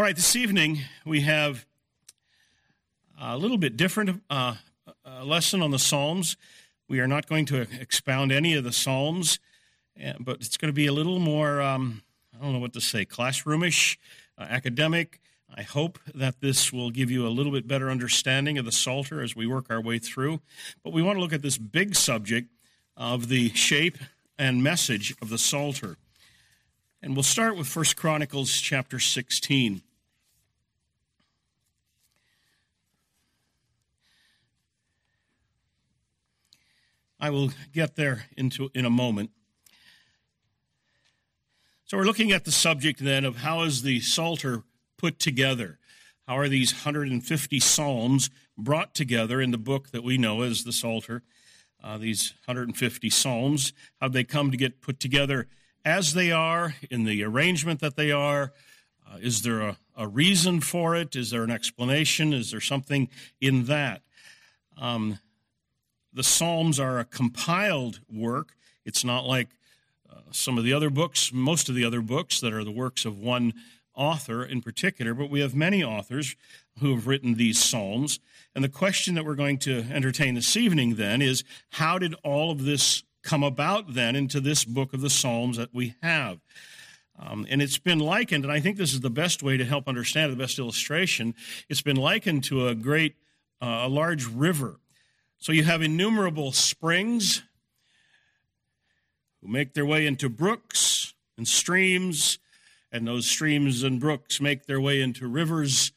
All right, this evening we have a little bit different uh, lesson on the Psalms. We are not going to expound any of the Psalms, eh, but it's going to be a little more, um, I don't know what to say, classroomish, uh, academic. I hope that this will give you a little bit better understanding of the Psalter as we work our way through. But we want to look at this big subject of the shape and message of the Psalter. And we'll start with 1 Chronicles chapter 16. I will get there into in a moment. So we're looking at the subject then of how is the Psalter put together? How are these 150 psalms brought together in the book that we know as the Psalter? Uh, these 150 psalms, how they come to get put together as they are, in the arrangement that they are? Uh, is there a, a, reason for it? Is there an explanation? Is there something in that? Um, the Psalms are a compiled work. It's not like uh, some of the other books, most of the other books that are the works of one author in particular, but we have many authors who have written these Psalms. And the question that we're going to entertain this evening then is how did all of this come about then into this book of the Psalms that we have. Um, and it's been likened, and I think this is the best way to help understand it, the best illustration. It's been likened to a great, uh, a large river. So you have innumerable springs who make their way into brooks and streams, and those streams and brooks make their way into rivers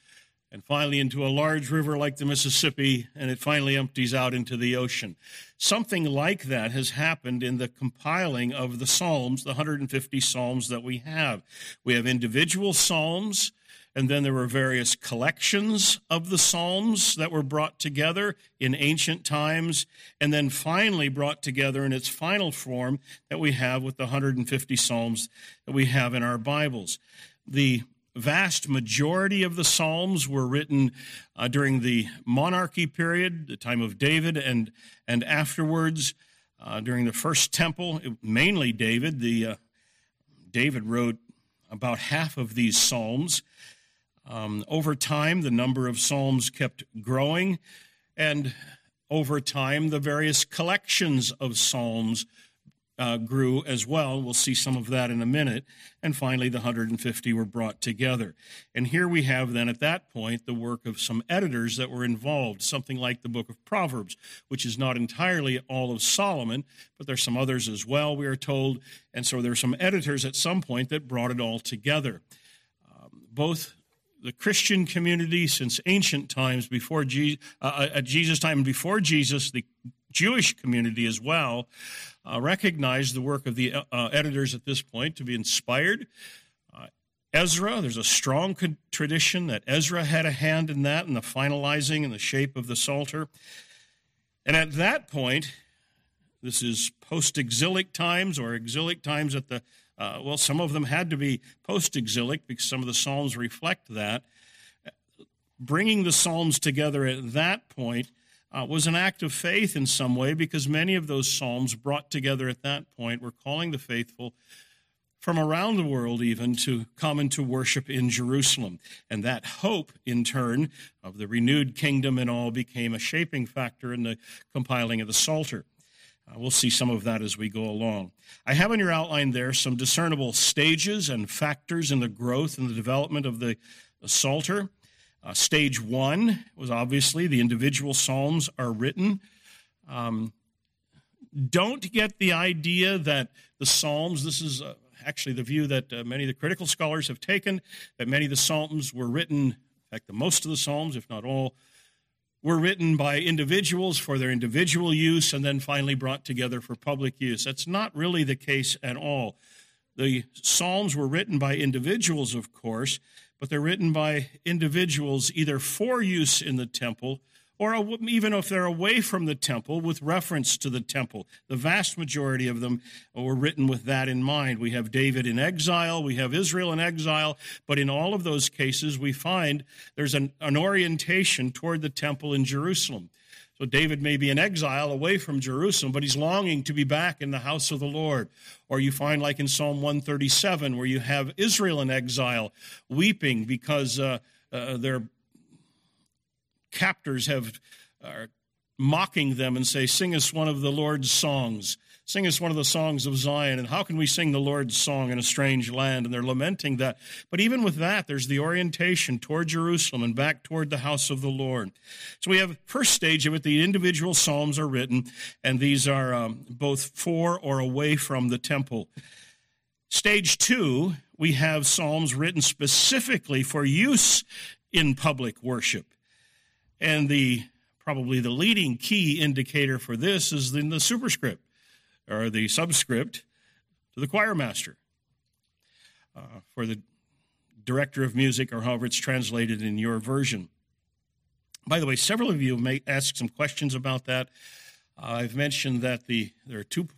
and finally into a large river like the Mississippi, and it finally empties out into the ocean. Something like that has happened in the compiling of the Psalms, the 150 Psalms that we have. We have individual Psalms, and then there were various collections of the Psalms that were brought together in ancient times, and then finally brought together in its final form that we have with the 150 Psalms that we have in our Bibles. The vast majority of the Psalms were written uh, during the monarchy period, the time of David, and, and afterwards uh, during the first temple, mainly David. The, uh, David wrote about half of these Psalms. Um, over time, the number of Psalms kept growing, and over time, the various collections of Psalms uh, grew as well. We'll see some of that in a minute. And finally, the 150 were brought together. And here we have then at that point the work of some editors that were involved, something like the book of Proverbs, which is not entirely all of Solomon, but there's some others as well, we are told. And so there's some editors at some point that brought it all together. Um, both the Christian community since ancient times, before uh, uh at Jesus' time and before Jesus, the Jewish community as well, uh, recognize the work of the uh, uh, editors at this point to be inspired. Uh, Ezra, there's a strong tradition that Ezra had a hand in that, in the finalizing and the shape of the Psalter. And at that point, this is post exilic times or exilic times at the, uh, well, some of them had to be post exilic because some of the Psalms reflect that. Bringing the Psalms together at that point uh, was an act of faith in some way because many of those psalms brought together at that point were calling the faithful from around the world even to come and to worship in Jerusalem. And that hope, in turn, of the renewed kingdom and all became a shaping factor in the compiling of the Psalter. Uh, we'll see some of that as we go along. I have in your outline there some discernible stages and factors in the growth and the development of the, Psalter. Uh, stage one was obviously the individual psalms are written. Um, don't get the idea that the psalms, this is uh, actually the view that uh, many of the critical scholars have taken, that many of the psalms were written, in fact, the most of the psalms, if not all, were written by individuals for their individual use and then finally brought together for public use. That's not really the case at all. The Psalms were written by individuals, of course, but they're written by individuals either for use in the temple or even if they're away from the temple with reference to the temple. The vast majority of them were written with that in mind. We have David in exile, we have Israel in exile, but in all of those cases, we find there's an, an orientation toward the temple in Jerusalem. So David may be in exile away from Jerusalem, but he's longing to be back in the house of the Lord. Or you find, like in Psalm 137, where you have Israel in exile, weeping because uh, uh, their captors have are mocking them and say, "Sing us one of the Lord's songs." Sing us one of the songs of Zion. And how can we sing the Lord's song in a strange land? And they're lamenting that. But even with that, there's the orientation toward Jerusalem and back toward the house of the Lord. So we have first stage of it. The individual psalms are written, and these are um, both for or away from the temple. Stage two, we have psalms written specifically for use in public worship. And the probably the leading key indicator for this is in the superscript or the subscript to the choir master uh, for the director of music, or however it's translated in your version. By the way, several of you may ask some questions about that. Uh, I've mentioned that the there are two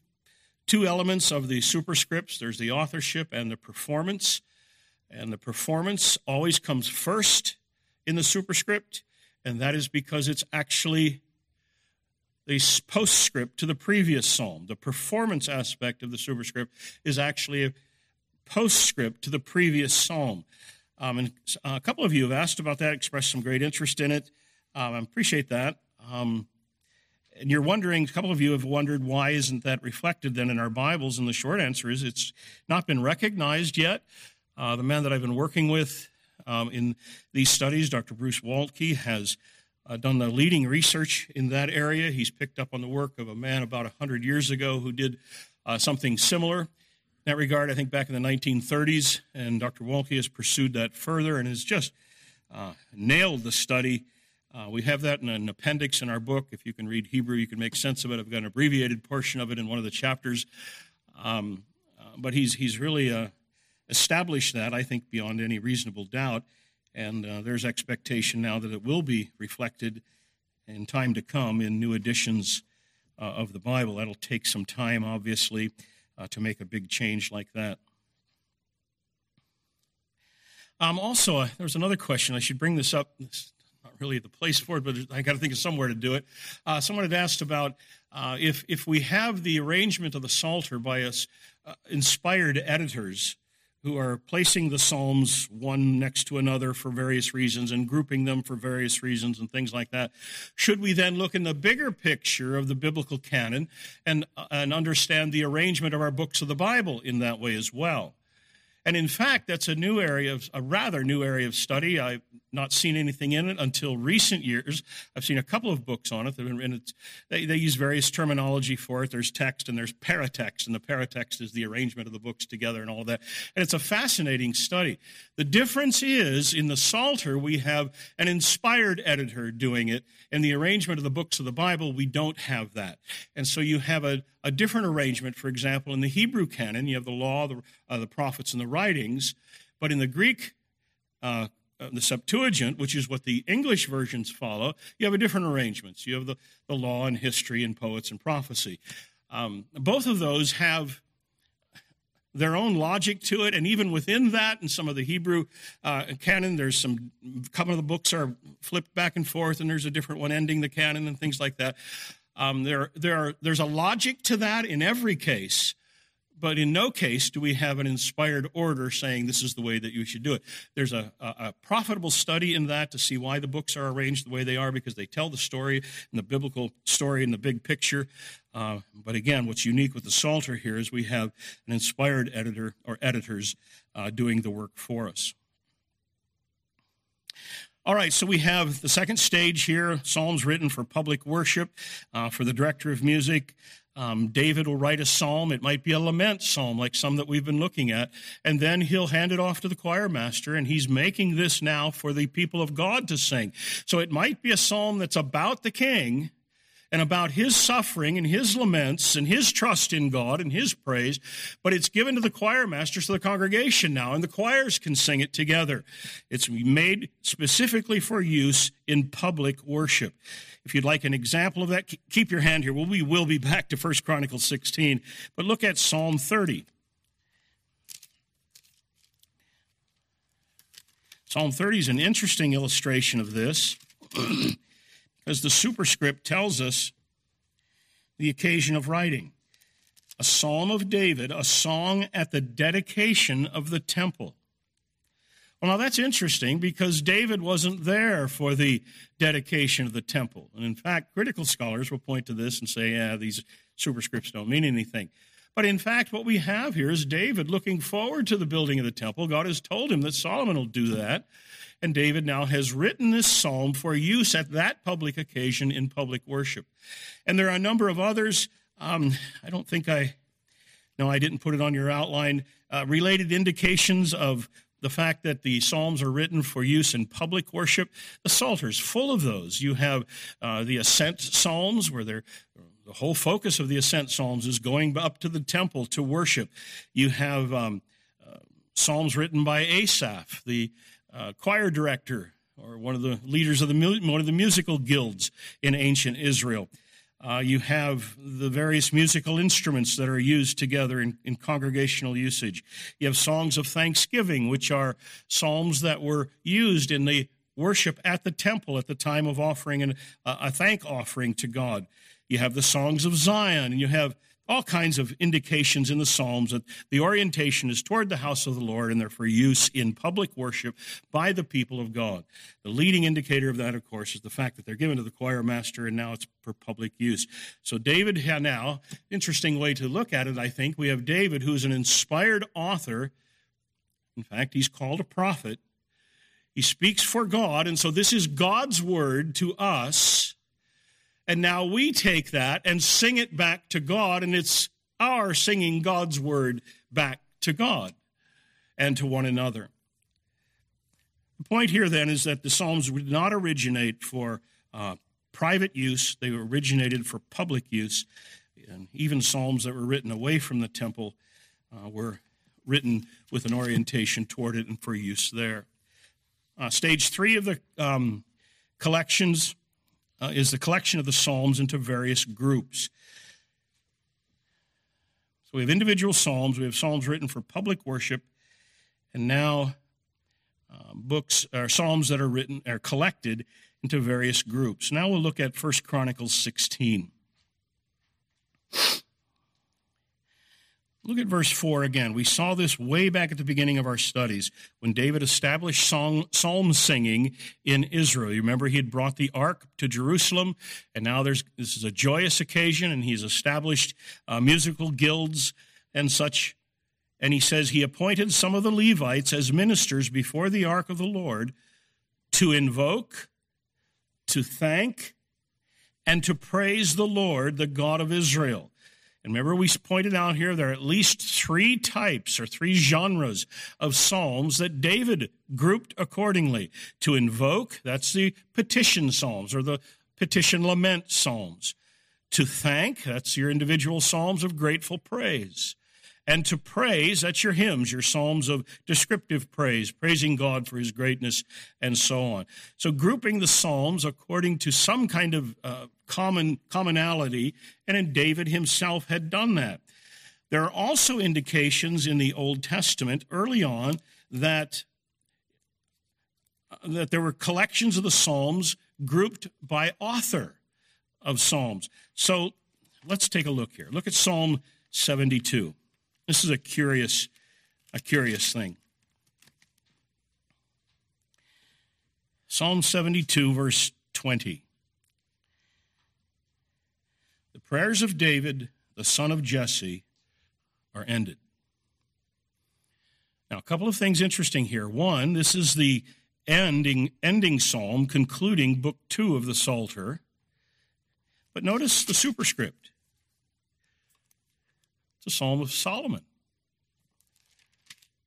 two elements of the superscripts. There's the authorship and the performance, and the performance always comes first in the superscript, and that is because it's actually the postscript to the previous psalm. The performance aspect of the superscript is actually a postscript to the previous psalm. Um, and a couple of you have asked about that, expressed some great interest in it. Um, I appreciate that. Um, and you're wondering, a couple of you have wondered, why isn't that reflected then in our Bibles? And the short answer is it's not been recognized yet. Uh, the man that I've been working with um, in these studies, Dr. Bruce Waltke, has uh, done the leading research in that area. He's picked up on the work of a man about 100 years ago who did uh, something similar. In that regard, I think back in the 1930s, and Dr. Waltke has pursued that further and has just uh, nailed the study. Uh, we have that in an appendix in our book. If you can read Hebrew, you can make sense of it. I've got an abbreviated portion of it in one of the chapters. Um, uh, but he's, he's really established that, I think, beyond any reasonable doubt. And uh, there's expectation now that it will be reflected in time to come in new editions uh, of the Bible. That'll take some time, obviously, uh, to make a big change like that. Um, also, uh, there's another question. I should bring this up. It's not really the place for it, but I got to think of somewhere to do it. Uh, someone had asked about uh, if if we have the arrangement of the Psalter by us inspired editors who are placing the Psalms one next to another for various reasons and grouping them for various reasons and things like that. Should we then look in the bigger picture of the biblical canon and, uh, and understand the arrangement of our books of the Bible in that way as well? And in fact, that's a new area of a rather new area of study. I've not seen anything in it until recent years. I've seen a couple of books on it, they, they use various terminology for it. There's text and there's paratext, and the paratext is the arrangement of the books together and all that. And it's a fascinating study. The difference is in the Psalter, we have an inspired editor doing it. In the arrangement of the books of the Bible, we don't have that. And so you have a, a different arrangement. For example, in the Hebrew canon, you have the law, the, uh, the prophets, and the writings. But in the Greek, uh, uh, the Septuagint, which is what the English versions follow, you have a different arrangements. You have the, the law and history and poets and prophecy. Um, both of those have their own logic to it, and even within that, in some of the Hebrew uh, canon, there's some. A couple of the books are flipped back and forth, and there's a different one ending the canon and things like that. Um, there, there are, there's a logic to that in every case, but in no case do we have an inspired order saying this is the way that you should do it. There's a, a, a, profitable study in that to see why the books are arranged the way they are because they tell the story and the biblical story in the big picture. Uh, but again, what's unique with the Psalter here is we have an inspired editor or editors uh, doing the work for us. All right, so we have the second stage here Psalms written for public worship, uh, for the director of music. Um, David will write a psalm. It might be a lament psalm, like some that we've been looking at. And then he'll hand it off to the choir master, and he's making this now for the people of God to sing. So it might be a psalm that's about the king, and about his suffering and his laments and his trust in God and his praise, but it's given to the choir masters of the congregation now, and the choirs can sing it together. It's made specifically for use in public worship. If you'd like an example of that, keep your hand here. we will be back to 1 Chronicles 16, but look at Psalm 30. Psalm 30 is an interesting illustration of this. As the superscript tells us the occasion of writing a psalm of David, a song at the dedication of the temple. Well, now that's interesting because David wasn't there for the dedication of the temple. And in fact, critical scholars will point to this and say, yeah, these superscripts don't mean anything. But in fact, what we have here is David looking forward to the building of the temple. God has told him that Solomon will do that. And David now has written this psalm for use at that public occasion in public worship. And there are a number of others. Um, I don't think I, no, I didn't put it on your outline. Uh, related indications of the fact that the Psalms are written for use in public worship. The Psalter's full of those. You have uh, the Ascent Psalms, where they're the whole focus of the Ascent Psalms is going up to the temple to worship. You have um, uh, Psalms written by Asaph, the uh, choir director or one of the leaders of the one of the musical guilds in ancient Israel. Uh, you have the various musical instruments that are used together in, in, congregational usage. You have songs of thanksgiving, which are psalms that were used in the worship at the temple at the time of offering an, uh, a thank offering to God. You have the songs of Zion, and you have all kinds of indications in the Psalms that the orientation is toward the house of the Lord and they're for use in public worship by the people of God. The leading indicator of that, of course, is the fact that they're given to the choir master and now it's for public use. So, David now, interesting way to look at it, I think, we have David, who's an inspired author. In fact, he's called a prophet. He speaks for God, and so this is God's word to us and now we take that and sing it back to God, and it's our singing God's word back to God and to one another. The point here then is that the Psalms did not originate for uh, private use, they originated for public use. And even Psalms that were written away from the temple uh, were written with an orientation toward it and for use there. Uh, stage three of the um, collections uh, is the collection of the Psalms into various groups. So we have individual Psalms, we have Psalms written for public worship, and now uh, books or Psalms that are written are collected into various groups. Now we'll look at 1 Chronicles 16. Look at verse 4 again. We saw this way back at the beginning of our studies when David established song, psalm singing in Israel. You remember he had brought the ark to Jerusalem, and now there's, this is a joyous occasion, and he's established uh, musical guilds and such. And he says he appointed some of the Levites as ministers before the ark of the Lord to invoke, to thank, and to praise the Lord, the God of Israel. And remember, we pointed out here there are at least three types or three genres of psalms that David grouped accordingly. To invoke, that's the petition psalms or the petition lament psalms. To thank, that's your individual psalms of grateful praise. And to praise, that's your hymns, your psalms of descriptive praise, praising God for his greatness, and so on. So, grouping the psalms according to some kind of uh, common commonality, and in David himself had done that. There are also indications in the Old Testament early on that, uh, that there were collections of the Psalms grouped by author of Psalms. So let's take a look here. Look at Psalm 72. This is a curious, a curious thing. Psalm 72, verse 20. The prayers of David, the son of Jesse, are ended. Now, a couple of things interesting here. One, this is the ending, ending psalm concluding book two of the Psalter. But notice the superscript the Psalm of Solomon.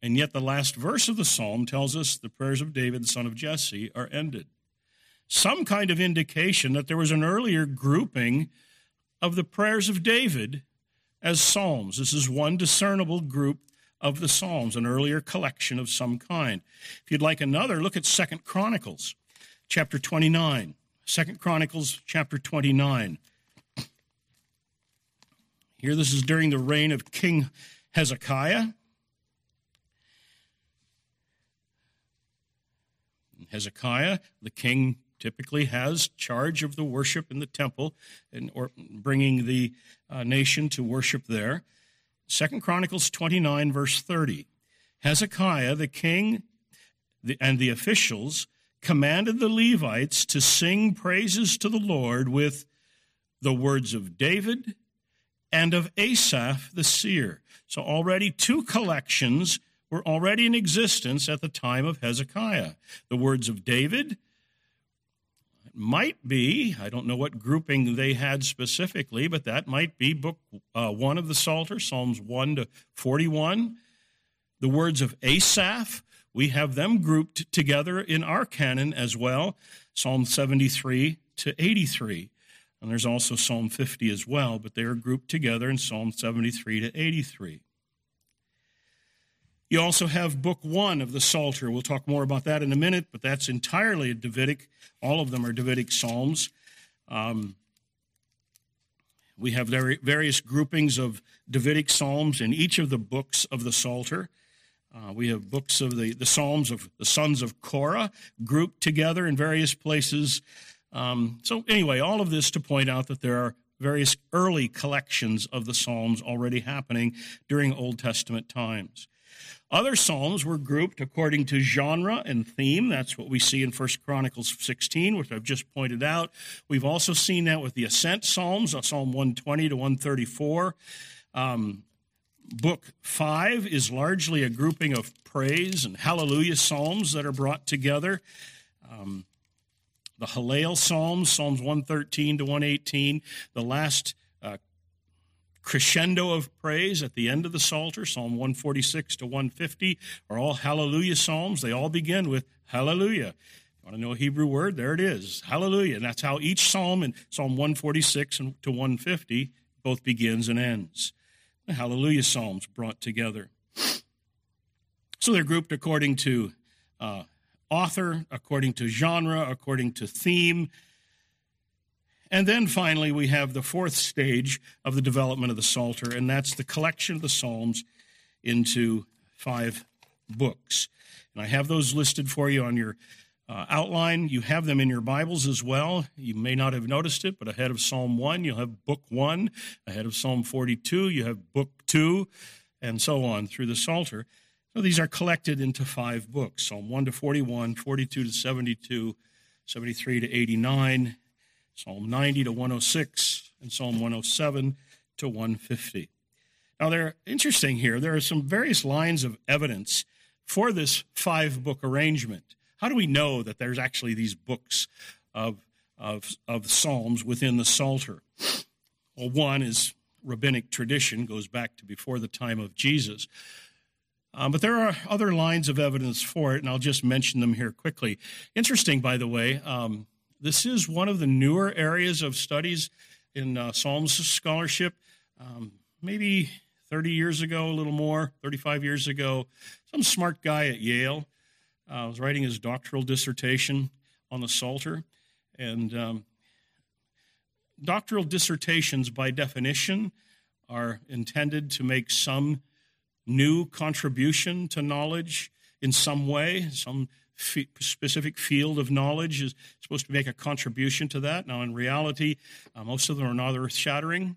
And yet, the last verse of the psalm tells us the prayers of David, the son of Jesse, are ended. Some kind of indication that there was an earlier grouping of the prayers of David as psalms. This is one discernible group of the psalms, an earlier collection of some kind. If you'd like another, look at Second Chronicles, chapter 29. Second Chronicles, chapter 29. Here, this is during the reign of King Hezekiah. Hezekiah, the king typically has charge of the worship in the temple and or bringing the uh, nation to worship there. Second Chronicles 29 verse 30. Hezekiah the king and the officials commanded the Levites to sing praises to the Lord with the words of David and of Asaph the seer. So already two collections were already in existence at the time of Hezekiah. The words of David might be, I don't know what grouping they had specifically, but that might be book uh, one of the Psalter, Psalms 1 to 41. The words of Asaph, we have them grouped together in our canon as well, Psalm 73 to 83. And there's also Psalm 50 as well, but they are grouped together in Psalm 73 to 83. You also have book one of the Psalter. We'll talk more about that in a minute, but that's entirely a Davidic. All of them are Davidic psalms. Um, we have various groupings of Davidic psalms in each of the books of the Psalter. Uh, we have books of the, the Psalms of the sons of Korah grouped together in various places. Um, so, anyway, all of this to point out that there are various early collections of the Psalms already happening during Old Testament times. Other psalms were grouped according to genre and theme. That's what we see in 1 Chronicles 16, which I've just pointed out. We've also seen that with the Ascent Psalms, uh, Psalm 120 to 134. Um, book 5 is largely a grouping of praise and hallelujah psalms that are brought together. Um, the Hallel Psalms, Psalms 113 to 118, the last crescendo of praise at the end of the Psalter, Psalm 146 to 150, are all hallelujah psalms. They all begin with hallelujah. You want to know a Hebrew word? There it is, hallelujah. And that's how each psalm in Psalm 146 to 150 both begins and ends. The hallelujah psalms brought together. So they're grouped according to uh, author, according to genre, according to theme, and then finally, we have the fourth stage of the development of the Psalter, and that's the collection of the Psalms into five books. And I have those listed for you on your uh, outline. You have them in your Bibles as well. You may not have noticed it, but ahead of Psalm 1, you'll have Book 1. Ahead of Psalm 42, you have Book 2, and so on through the Psalter. So these are collected into five books Psalm 1 to 41, 42 to 72, 73 to 89, Psalm 90 to 106, and Psalm 107 to 150. Now, they're interesting here. There are some various lines of evidence for this five book arrangement. How do we know that there's actually these books of, of, of Psalms within the Psalter? Well, one is rabbinic tradition, goes back to before the time of Jesus. Um, but there are other lines of evidence for it, and I'll just mention them here quickly. Interesting, by the way, um, this is one of the newer areas of studies in uh, Psalms scholarship. Um, maybe 30 years ago, a little more, 35 years ago, some smart guy at Yale uh, was writing his doctoral dissertation on the Psalter. And um, doctoral dissertations, by definition, are intended to make some new contribution to knowledge in some way, some specific field of knowledge is supposed to make a contribution to that. Now, in reality, uh, most of them are not earth shattering.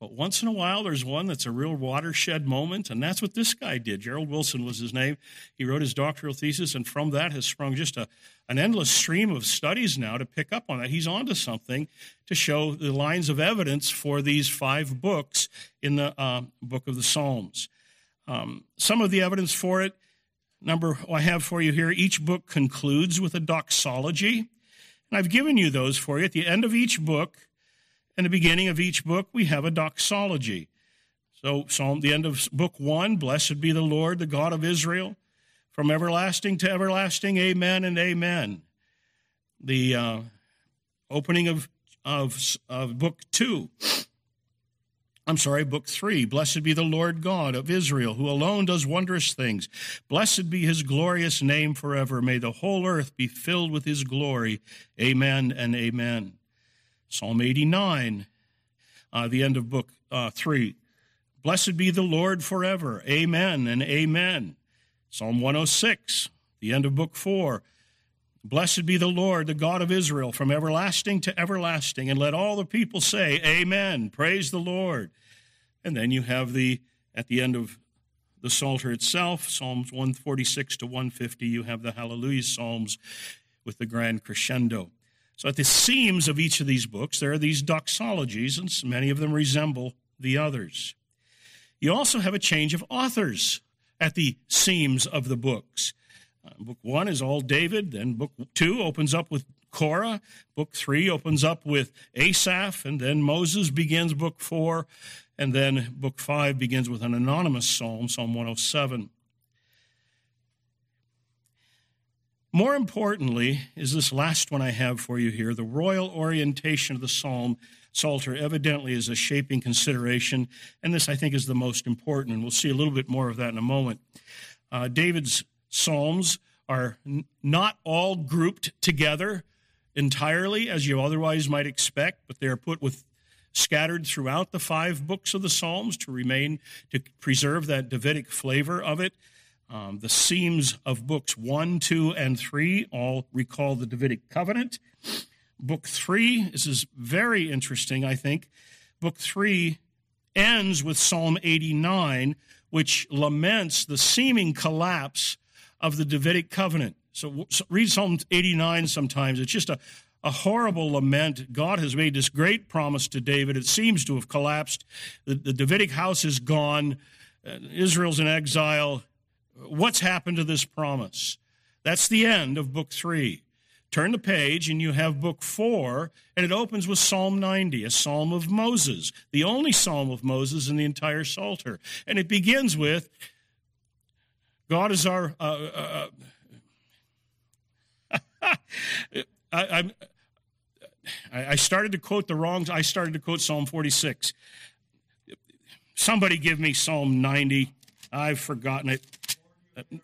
But once in a while, there's one that's a real watershed moment, and that's what this guy did. Gerald Wilson was his name. He wrote his doctoral thesis, and from that has sprung just a, an endless stream of studies now to pick up on that. He's onto something to show the lines of evidence for these five books in the uh, book of the Psalms. Um, some of the evidence for it number I have for you here, each book concludes with a doxology. And I've given you those for you. At the end of each book and the beginning of each book, we have a doxology. So, Psalm, the end of book one, blessed be the Lord, the God of Israel, from everlasting to everlasting, amen and amen. The uh, opening of, of, of book two, I'm sorry, book three. Blessed be the Lord God of Israel, who alone does wondrous things. Blessed be his glorious name forever. May the whole earth be filled with his glory. Amen and amen. Psalm 89, uh, the end of book uh, three. Blessed be the Lord forever. Amen and amen. Psalm 106, the end of book four. Blessed be the Lord, the God of Israel, from everlasting to everlasting. And let all the people say, Amen. Praise the Lord. And then you have the, at the end of the Psalter itself, Psalms 146 to 150, you have the Hallelujah Psalms with the grand crescendo. So at the seams of each of these books, there are these doxologies, and many of them resemble the others. You also have a change of authors at the seams of the books. Book one is all David, then book two opens up with Korah, book three opens up with Asaph, and then Moses begins book four, and then book five begins with an anonymous psalm, Psalm 107. More importantly, is this last one I have for you here. The royal orientation of the psalm Psalter evidently is a shaping consideration, and this I think is the most important, and we'll see a little bit more of that in a moment. Uh, David's psalms are n- not all grouped together entirely as you otherwise might expect, but they are put with scattered throughout the five books of the Psalms to remain, to preserve that Davidic flavor of it. Um, the seams of books one, two, and three all recall the Davidic covenant. Book three, this is very interesting, I think. Book three ends with Psalm 89, which laments the seeming collapse of the Davidic covenant. So, so read Psalm 89 sometimes. It's just a, a horrible lament. God has made this great promise to David. It seems to have collapsed. The, the Davidic house is gone. Uh, Israel's in exile. What's happened to this promise? That's the end of book three. Turn the page and you have book four, and it opens with Psalm 90, a psalm of Moses, the only psalm of Moses in the entire Psalter. And it begins with God is our. Uh, uh, uh I, I started to quote the wrongs. I started to quote Psalm 46. Somebody give me Psalm 90. I've forgotten it.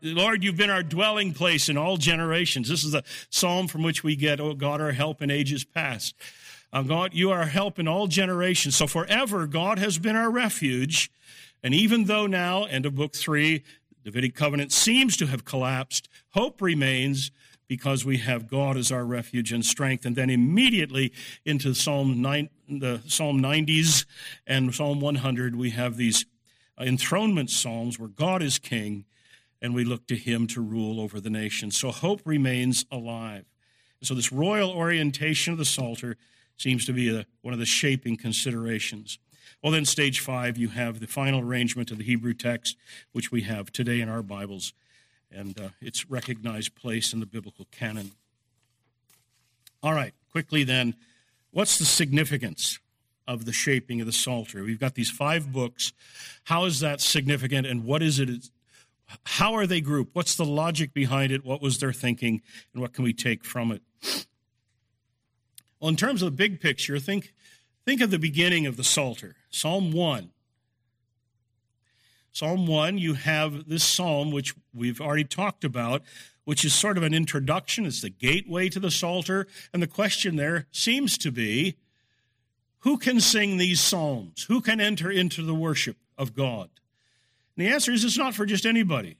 Lord, you've been our dwelling place in all generations. This is the psalm from which we get, oh God, our help in ages past. Uh, God, you are our help in all generations. So forever, God has been our refuge. And even though now, end of book three, Davidic covenant seems to have collapsed, hope remains because we have God as our refuge and strength. And then immediately into Psalm 9, the Psalm 90s and Psalm 100, we have these enthronement psalms where God is king and we look to him to rule over the nation. So hope remains alive. So this royal orientation of the Psalter seems to be a, one of the shaping considerations. Well, then, stage five, you have the final arrangement of the Hebrew text, which we have today in our Bibles, and uh, its recognized place in the biblical canon. All right, quickly then, what's the significance of the shaping of the Psalter? We've got these five books. How is that significant, and what is it how are they grouped? What's the logic behind it? What was their thinking? And what can we take from it? Well, in terms of the big picture, think, think of the beginning of the Psalter, Psalm 1. Psalm 1, you have this psalm, which we've already talked about, which is sort of an introduction. It's the gateway to the Psalter. And the question there seems to be who can sing these psalms? Who can enter into the worship of God? And the answer is it's not for just anybody.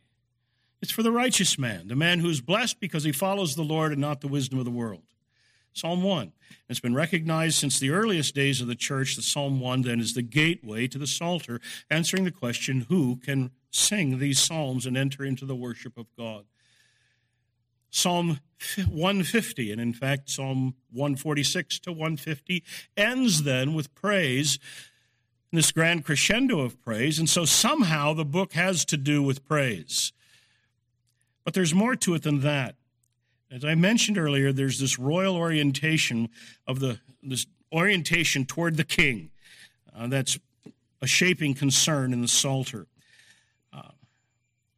It's for the righteous man, the man who is blessed because he follows the Lord and not the wisdom of the world. Psalm 1. It's been recognized since the earliest days of the church that Psalm 1 then is the gateway to the Psalter, answering the question who can sing these psalms and enter into the worship of God. Psalm 150, and in fact, Psalm 146 to 150 ends then with praise this grand crescendo of praise. And so somehow the book has to do with praise. But there's more to it than that. As I mentioned earlier, there's this royal orientation of the this orientation toward the king. Uh, that's a shaping concern in the Psalter. Uh,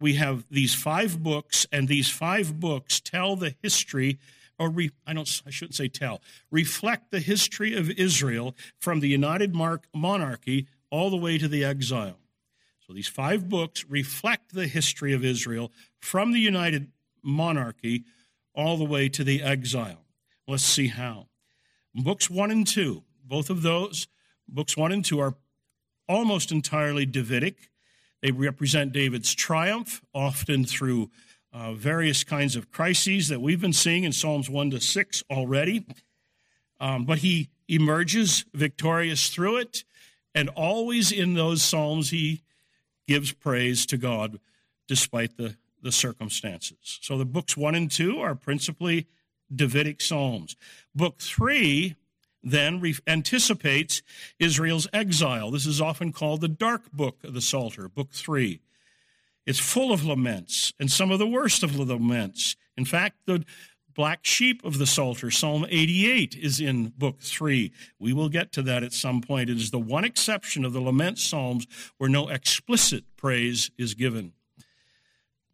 we have these five books, and these five books tell the history or re, I don't I shouldn't say tell, reflect the history of Israel from the united Mark monarchy all the way to the exile. So these five books reflect the history of Israel from the united monarchy all the way to the exile. Let's see how. Books 1 and 2, both of those, books 1 and 2 are almost entirely Davidic. They represent David's triumph, often through uh, various kinds of crises that we've been seeing in Psalms 1 to 6 already. Um, but he emerges victorious through it, and always in those Psalms, he gives praise to God despite the, the circumstances. So the books 1 and 2 are principally Davidic Psalms. Book 3 then re- anticipates Israel's exile. This is often called the dark book of the Psalter, Book 3. It's full of laments, and some of the worst of the laments. In fact, the black sheep of the Psalter, Psalm 88, is in Book 3. We will get to that at some point. It is the one exception of the lament Psalms where no explicit praise is given.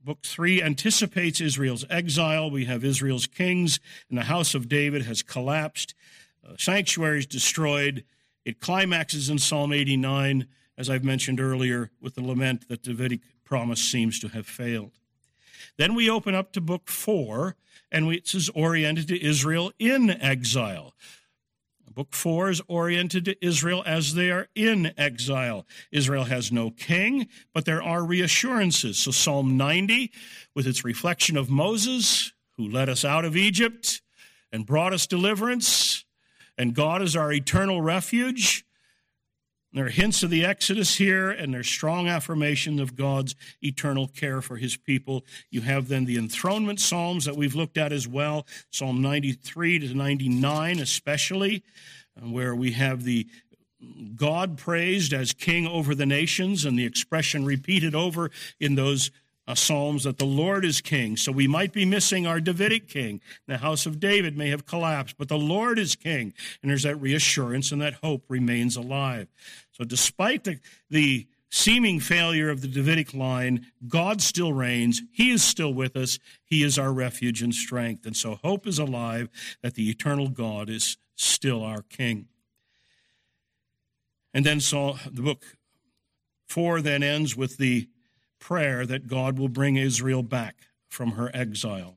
Book 3 anticipates Israel's exile. We have Israel's kings, and the house of David has collapsed. Uh, sanctuary is destroyed. It climaxes in Psalm 89, as I've mentioned earlier, with the lament that Davidic promise seems to have failed. Then we open up to book four, and it is is oriented to Israel in exile. Book four is oriented to Israel as they are in exile. Israel has no king, but there are reassurances. So, Psalm 90, with its reflection of Moses, who led us out of Egypt and brought us deliverance, and God is our eternal refuge, there are hints of the Exodus here, and there's strong affirmation of God's eternal care for his people. You have then the enthronement Psalms that we've looked at as well, Psalm 93 to 99, especially, uh, where we have the God praised as king over the nations, and the expression repeated over in those uh, Psalms that the Lord is king. So we might be missing our Davidic king. The house of David may have collapsed, but the Lord is king. And there's that reassurance and that hope remains alive. So despite the, the seeming failure of the Davidic line, God still reigns. He is still with us. He is our refuge and strength. And so hope is alive that the eternal God is still our king. And then so the book four then ends with the prayer that God will bring Israel back from her exile.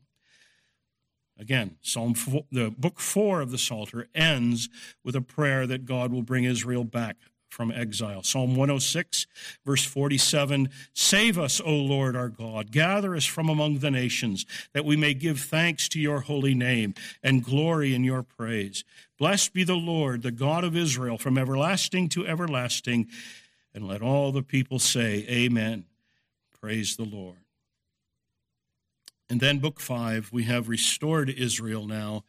Again, Psalm four, the book 4 of the Psalter ends with a prayer that God will bring Israel back from exile. Psalm 106, verse 47 Save us, O Lord our God. Gather us from among the nations, that we may give thanks to your holy name and glory in your praise. Blessed be the Lord, the God of Israel, from everlasting to everlasting. And let all the people say, Amen. Praise the Lord. And then, Book 5, we have restored Israel now.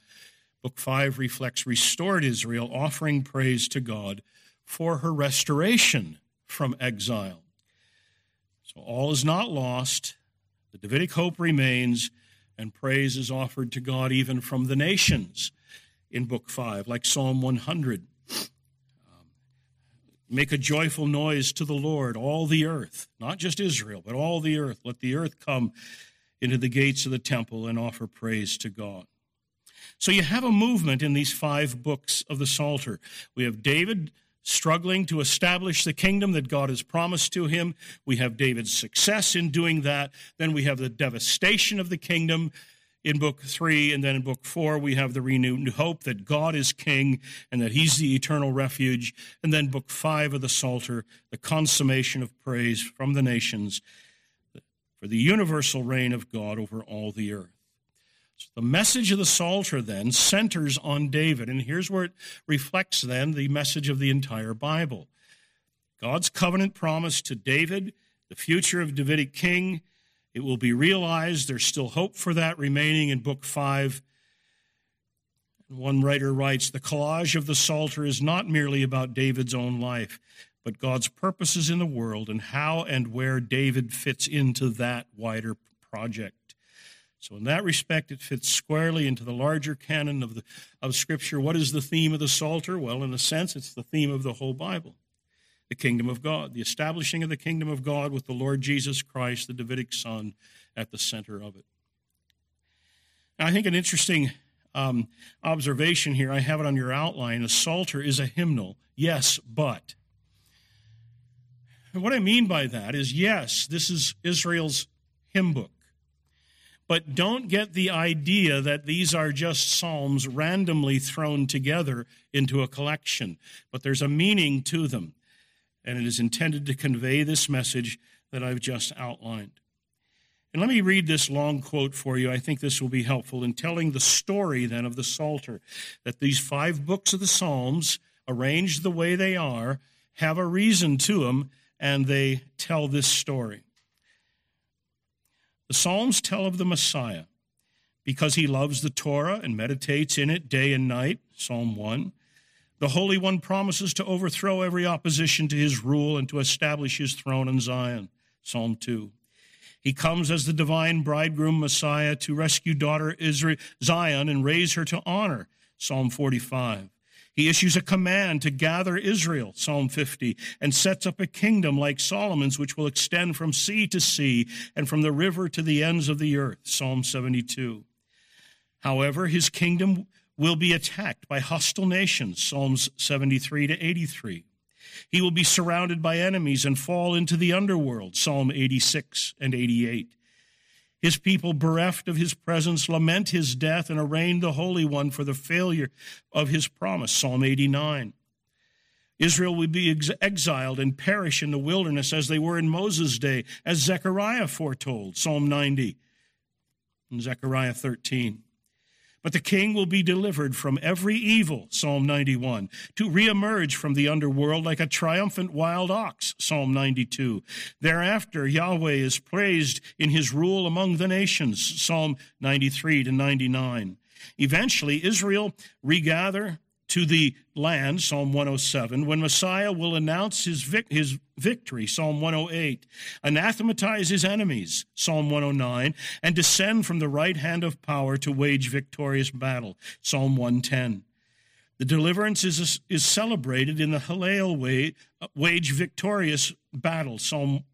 Book 5 reflects restored Israel, offering praise to God for her restoration from exile. So all is not lost. The Davidic hope remains, and praise is offered to God even from the nations in Book 5, like Psalm 100. Make a joyful noise to the Lord, all the earth, not just Israel, but all the earth. Let the earth come into the gates of the temple and offer praise to God. So you have a movement in these five books of the Psalter. We have David struggling to establish the kingdom that God has promised to him. We have David's success in doing that. Then we have the devastation of the kingdom in book three, and then in book four, we have the renewed hope that God is king and that he's the eternal refuge. And then book five of the Psalter, the consummation of praise from the nations for the universal reign of God over all the earth. So the message of the Psalter then centers on David, and here's where it reflects then the message of the entire Bible. God's covenant promise to David, the future of Davidic king, it will be realized. There's still hope for that remaining in Book 5. One writer writes The collage of the Psalter is not merely about David's own life, but God's purposes in the world and how and where David fits into that wider project. So, in that respect, it fits squarely into the larger canon of, the, of Scripture. What is the theme of the Psalter? Well, in a sense, it's the theme of the whole Bible the kingdom of God, the establishing of the kingdom of God with the Lord Jesus Christ, the Davidic Son, at the center of it. Now, I think an interesting um, observation here, I have it on your outline. A psalter is a hymnal. Yes, but. And what I mean by that is yes, this is Israel's hymn book. But don't get the idea that these are just psalms randomly thrown together into a collection, but there's a meaning to them and it is intended to convey this message that I've just outlined. And let me read this long quote for you. I think this will be helpful in telling the story then of the Psalter. That these five books of the Psalms, arranged the way they are, have a reason to them, and they tell this story. The Psalms tell of the Messiah because he loves the Torah and meditates in it day and night, Psalm 1. The Holy One promises to overthrow every opposition to his rule and to establish his throne in Zion, Psalm 2. He comes as the divine bridegroom Messiah to rescue daughter Israel, Zion and raise her to honor, Psalm 45. He issues a command to gather Israel, Psalm 50, and sets up a kingdom like Solomon's, which will extend from sea to sea and from the river to the ends of the earth, Psalm 72. However, his kingdom will be attacked by hostile nations, Psalms 73 to 83. He will be surrounded by enemies and fall into the underworld, Psalm 86 and 88. His people, bereft of his presence, lament his death and arraign the Holy One for the failure of his promise, Psalm 89. Israel will be ex- exiled and perish in the wilderness as they were in Moses' day, as Zechariah foretold, Psalm 90 and Zechariah 13. But the king will be delivered from every evil, Psalm 91, to reemerge from the underworld like a triumphant wild ox, Psalm 92. Thereafter, Yahweh is praised in his rule among the nations, Psalm 93 to 99. Eventually, Israel regather to the land, Psalm 107, when Messiah will announce his, vic- his victory, Psalm 108, anathematize his enemies, Psalm 109, and descend from the right hand of power to wage victorious battle, Psalm 110. The deliverance is, is celebrated in the Hallel way, uh, wage victorious battle, Psalm,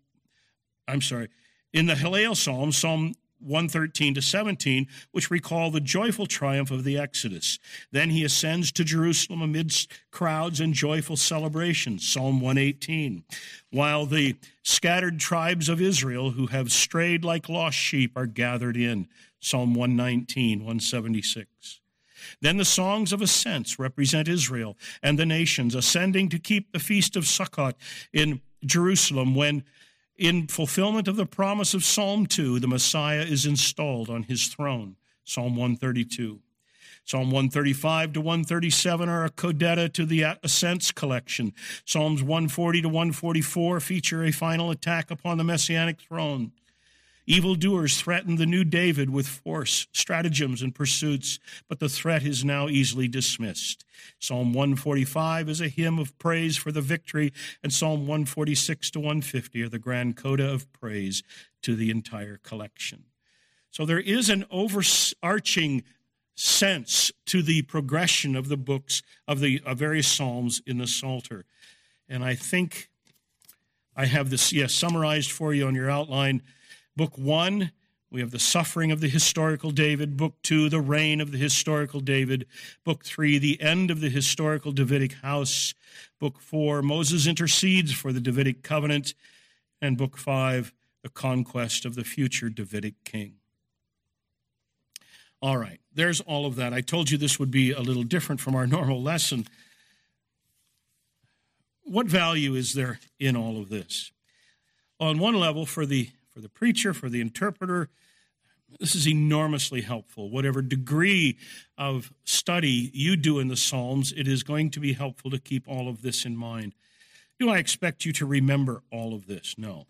I'm sorry, in the Hallel Psalm, Psalm 113 to 17, which recall the joyful triumph of the Exodus. Then he ascends to Jerusalem amidst crowds and joyful celebrations, Psalm 118. While the scattered tribes of Israel who have strayed like lost sheep are gathered in, Psalm 119, 176. Then the songs of ascents represent Israel and the nations ascending to keep the feast of Sukkot in Jerusalem when in fulfillment of the promise of Psalm 2, the Messiah is installed on his throne. Psalm 132. Psalm 135 to 137 are a codetta to the Ascents collection. Psalms 140 to 144 feature a final attack upon the messianic throne. Evildoers threaten the new David with force, stratagems, and pursuits, but the threat is now easily dismissed. Psalm 145 is a hymn of praise for the victory, and Psalm 146 to 150 are the grand coda of praise to the entire collection. So there is an overarching sense to the progression of the books of the of various psalms in the Psalter. And I think I have this, yes, summarized for you on your outline. Book one, we have the suffering of the historical David. Book two, the reign of the historical David. Book three, the end of the historical Davidic house. Book four, Moses intercedes for the Davidic covenant. And book five, the conquest of the future Davidic king. All right, there's all of that. I told you this would be a little different from our normal lesson. What value is there in all of this? On one level, for the for the preacher, for the interpreter. This is enormously helpful. Whatever degree of study you do in the Psalms, it is going to be helpful to keep all of this in mind. Do I expect you to remember all of this? No.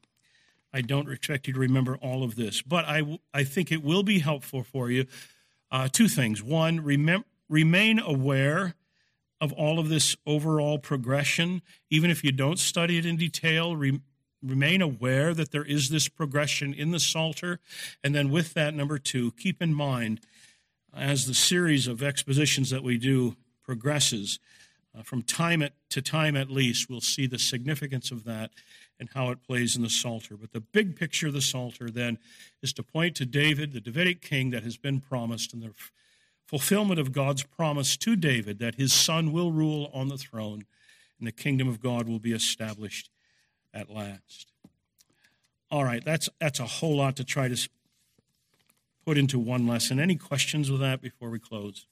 I don't expect you to remember all of this, but I, I think it will be helpful for you. Uh, two things. One, remem- remain aware of all of this overall progression. Even if you don't study it in detail, re- remain aware that there is this progression in the Psalter. And then, with that, number two, keep in mind as the series of expositions that we do progresses, uh, from time at, to time at least, we'll see the significance of that and how it plays in the Psalter. But the big picture of the Psalter then is to point to David, the Davidic king that has been promised, and the fulfillment of God's promise to David that his son will rule on the throne and the kingdom of God will be established at last. All right, that's that's a whole lot to try to put into one lesson. Any questions with that before we close?